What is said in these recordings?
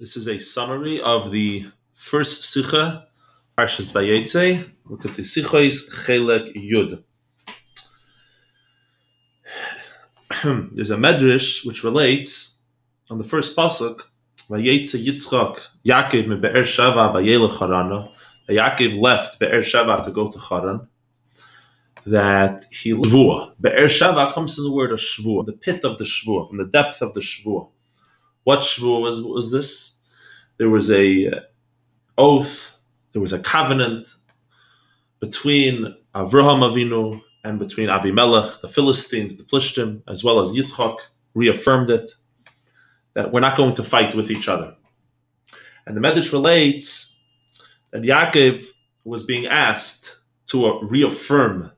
This is a summary of the first Sikha, Parshas Vayetze. Look at the Sichos Chelek Yud. There's a medrash which relates on the first pasuk, Vayetze Yitzchak, Yaakov me Be'er Shava Vayelech Charana. Yaakov left Be'er Shava to go to Charan. That he Shvua. Be'er Shava comes from the word of Shvua, the pit of the Shvua, from the depth of the Shvua. What Shvua was, was this? there was a uh, oath, there was a covenant between Avraham Avinu and between Avimelech, the Philistines, the Plishtim, as well as Yitzchak, reaffirmed it that we're not going to fight with each other. And the Medrash relates that Yaakov was being asked to uh, reaffirm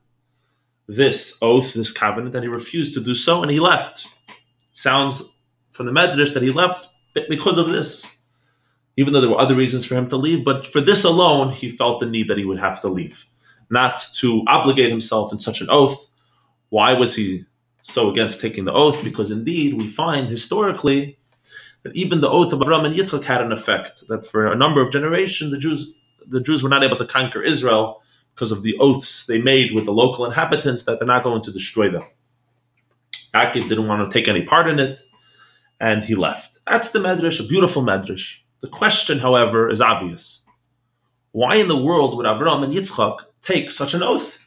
this oath, this covenant, and he refused to do so, and he left. Sounds from the Medrash that he left because of this even though there were other reasons for him to leave. But for this alone, he felt the need that he would have to leave, not to obligate himself in such an oath. Why was he so against taking the oath? Because indeed, we find historically that even the oath of Abraham and Yitzchak had an effect. That for a number of generations, the Jews the Jews were not able to conquer Israel because of the oaths they made with the local inhabitants that they're not going to destroy them. Yaakov didn't want to take any part in it, and he left. That's the medrash, a beautiful medrash. The question, however, is obvious. Why in the world would Avram and Yitzchak take such an oath?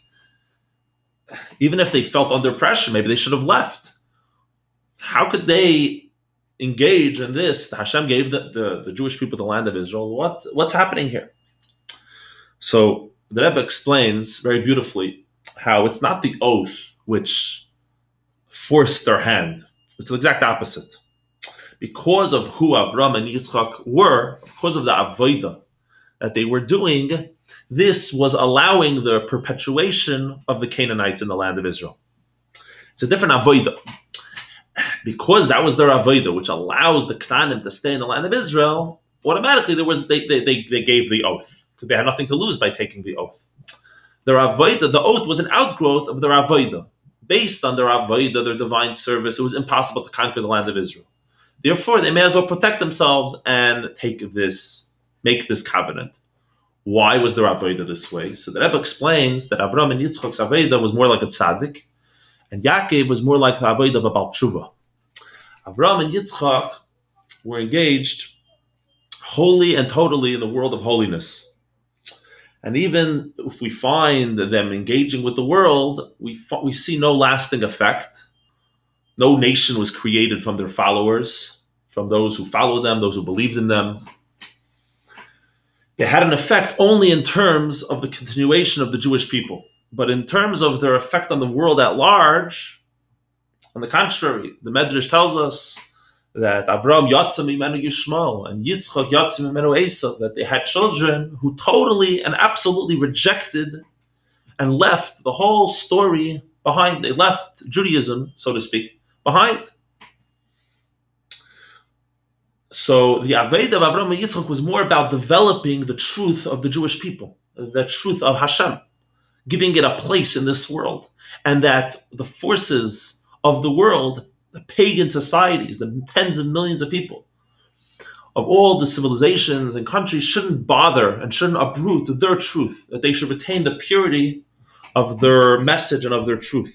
Even if they felt under pressure, maybe they should have left. How could they engage in this? Hashem gave the, the, the Jewish people the land of Israel. What's, what's happening here? So the Rebbe explains very beautifully how it's not the oath which forced their hand. It's the exact opposite because of who Avram and Yitzchak were, because of the avodah that they were doing, this was allowing the perpetuation of the Canaanites in the land of Israel. It's a different avodah. Because that was their avodah, which allows the Canaanim to stay in the land of Israel, automatically there was they, they, they, they gave the oath they had nothing to lose by taking the oath. Their avodah, the oath was an outgrowth of their avodah. Based on their avodah, their divine service, it was impossible to conquer the land of Israel. Therefore, they may as well protect themselves and take this, make this covenant. Why was their Avodah this way? So the Rebbe explains that Avram and Yitzchak's Avodah was more like a tzaddik, and Yaakov was more like the Avodah of a Baltshuva. Avram and Yitzchak were engaged wholly and totally in the world of holiness. And even if we find them engaging with the world, we, we see no lasting effect no nation was created from their followers, from those who followed them, those who believed in them. It had an effect only in terms of the continuation of the Jewish people. But in terms of their effect on the world at large, on the contrary, the Medrash tells us that Avram Yatzim Imenu Yishmael and Yitzchak Yatzim Imenu Esav, that they had children who totally and absolutely rejected and left the whole story behind. They left Judaism, so to speak, behind. So the Aved of Avram and Yitzchak was more about developing the truth of the Jewish people, the truth of Hashem, giving it a place in this world, and that the forces of the world, the pagan societies, the tens of millions of people, of all the civilizations and countries shouldn't bother and shouldn't uproot their truth, that they should retain the purity of their message and of their truth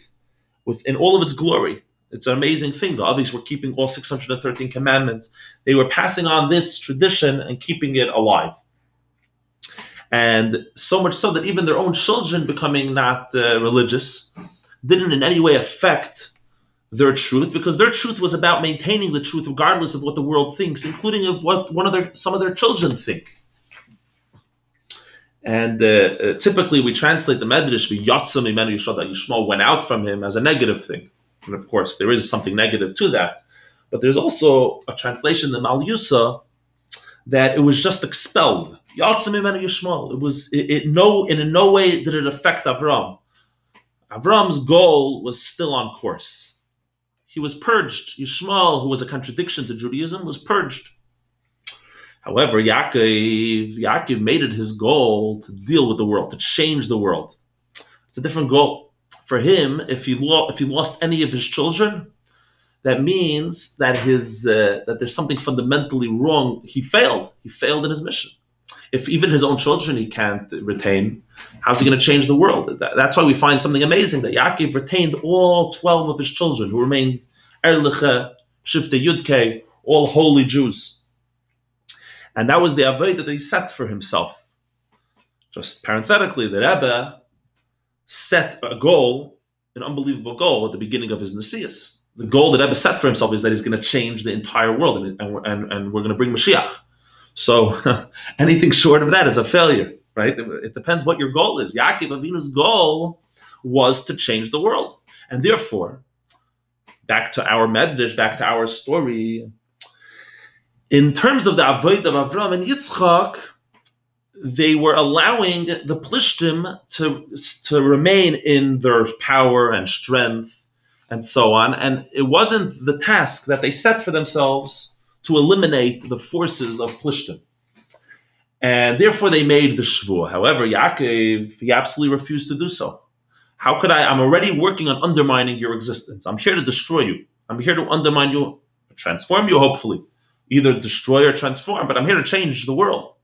within all of its glory. It's an amazing thing. The Avis were keeping all 613 commandments. They were passing on this tradition and keeping it alive. And so much so that even their own children becoming not uh, religious didn't in any way affect their truth because their truth was about maintaining the truth regardless of what the world thinks, including of what one of their some of their children think. And uh, uh, typically we translate the Medrash, "V'yatzam imenu Yishmael went out from him as a negative thing. And of course, there is something negative to that. But there's also a translation in Mal Yusa that it was just expelled. It was it, it no in no way did it affect Avram. Avram's goal was still on course. He was purged. Yishmael, who was a contradiction to Judaism, was purged. However, Yaakov, Yaakov made it his goal to deal with the world, to change the world. It's a different goal for him, if he lo- if he lost any of his children, that means that his uh, that there's something fundamentally wrong. He failed. He failed in his mission. If even his own children he can't retain, how's he going to change the world? That, that's why we find something amazing that Yaakov retained all twelve of his children, who remained Erliche, Shifte Yudke, all holy Jews. And that was the avodah that he set for himself. Just parenthetically, the Rebbe set a goal, an unbelievable goal, at the beginning of his Nasias. The goal that Rebbe set for himself is that he's going to change the entire world, and, and, and, and we're going to bring Mashiach. So anything short of that is a failure, right? It depends what your goal is. Yaakov Avinu's goal was to change the world, and therefore, back to our medrash, back to our story. In terms of the avodah of Avram and Yitzchak, they were allowing the Plishtim to, to remain in their power and strength and so on. And it wasn't the task that they set for themselves to eliminate the forces of Plishtim. And therefore they made the Shvuah. However, Yaakov, he absolutely refused to do so. How could I? I'm already working on undermining your existence. I'm here to destroy you. I'm here to undermine you, transform you, hopefully. Either destroy or transform, but I'm here to change the world.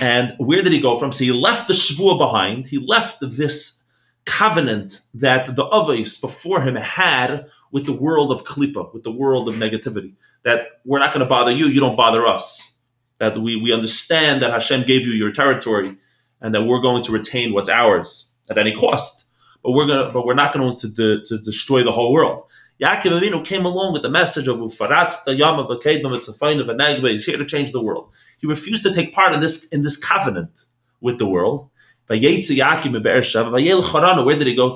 And where did he go from? So he left the Shvuah behind. He left this covenant that the Avos before him had with the world of Klippa, with the world of negativity. That we're not going to bother you, you don't bother us. That we, we understand that Hashem gave you your territory and that we're going to retain what's ours at any cost. But we're gonna, but we're not going to, de- to destroy the whole world. Yaakov Avinu came along with the message of Ufaratz the Yam of Akedma of a He's here to change the world. He refused to take part in this in this covenant with the world. Where did he go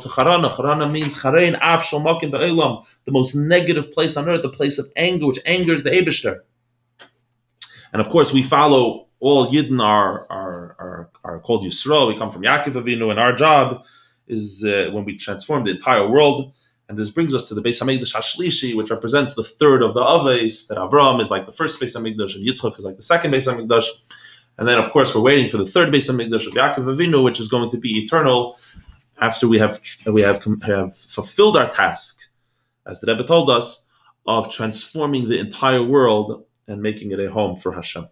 to Charana? Charana means Charein Av Shalmakim Be'elam, the most negative place on earth, the place of anger, which angers the Aibishter. And of course, we follow all Yidden are, are, are, are called Yisrael. We come from Yaakov Avinu, and our job is uh, when we transform the entire world. And this brings us to the Beis Hamikdash Hashlishi, which represents the third of the Avos. That Avram is like the first Beis Hamikdash, and Yitzchak is like the second Beis Hamikdash. And then, of course, we're waiting for the third Beis Hamikdash of Yaakov Avinu, which is going to be eternal after we have we have, have fulfilled our task, as the Rebbe told us, of transforming the entire world and making it a home for Hashem.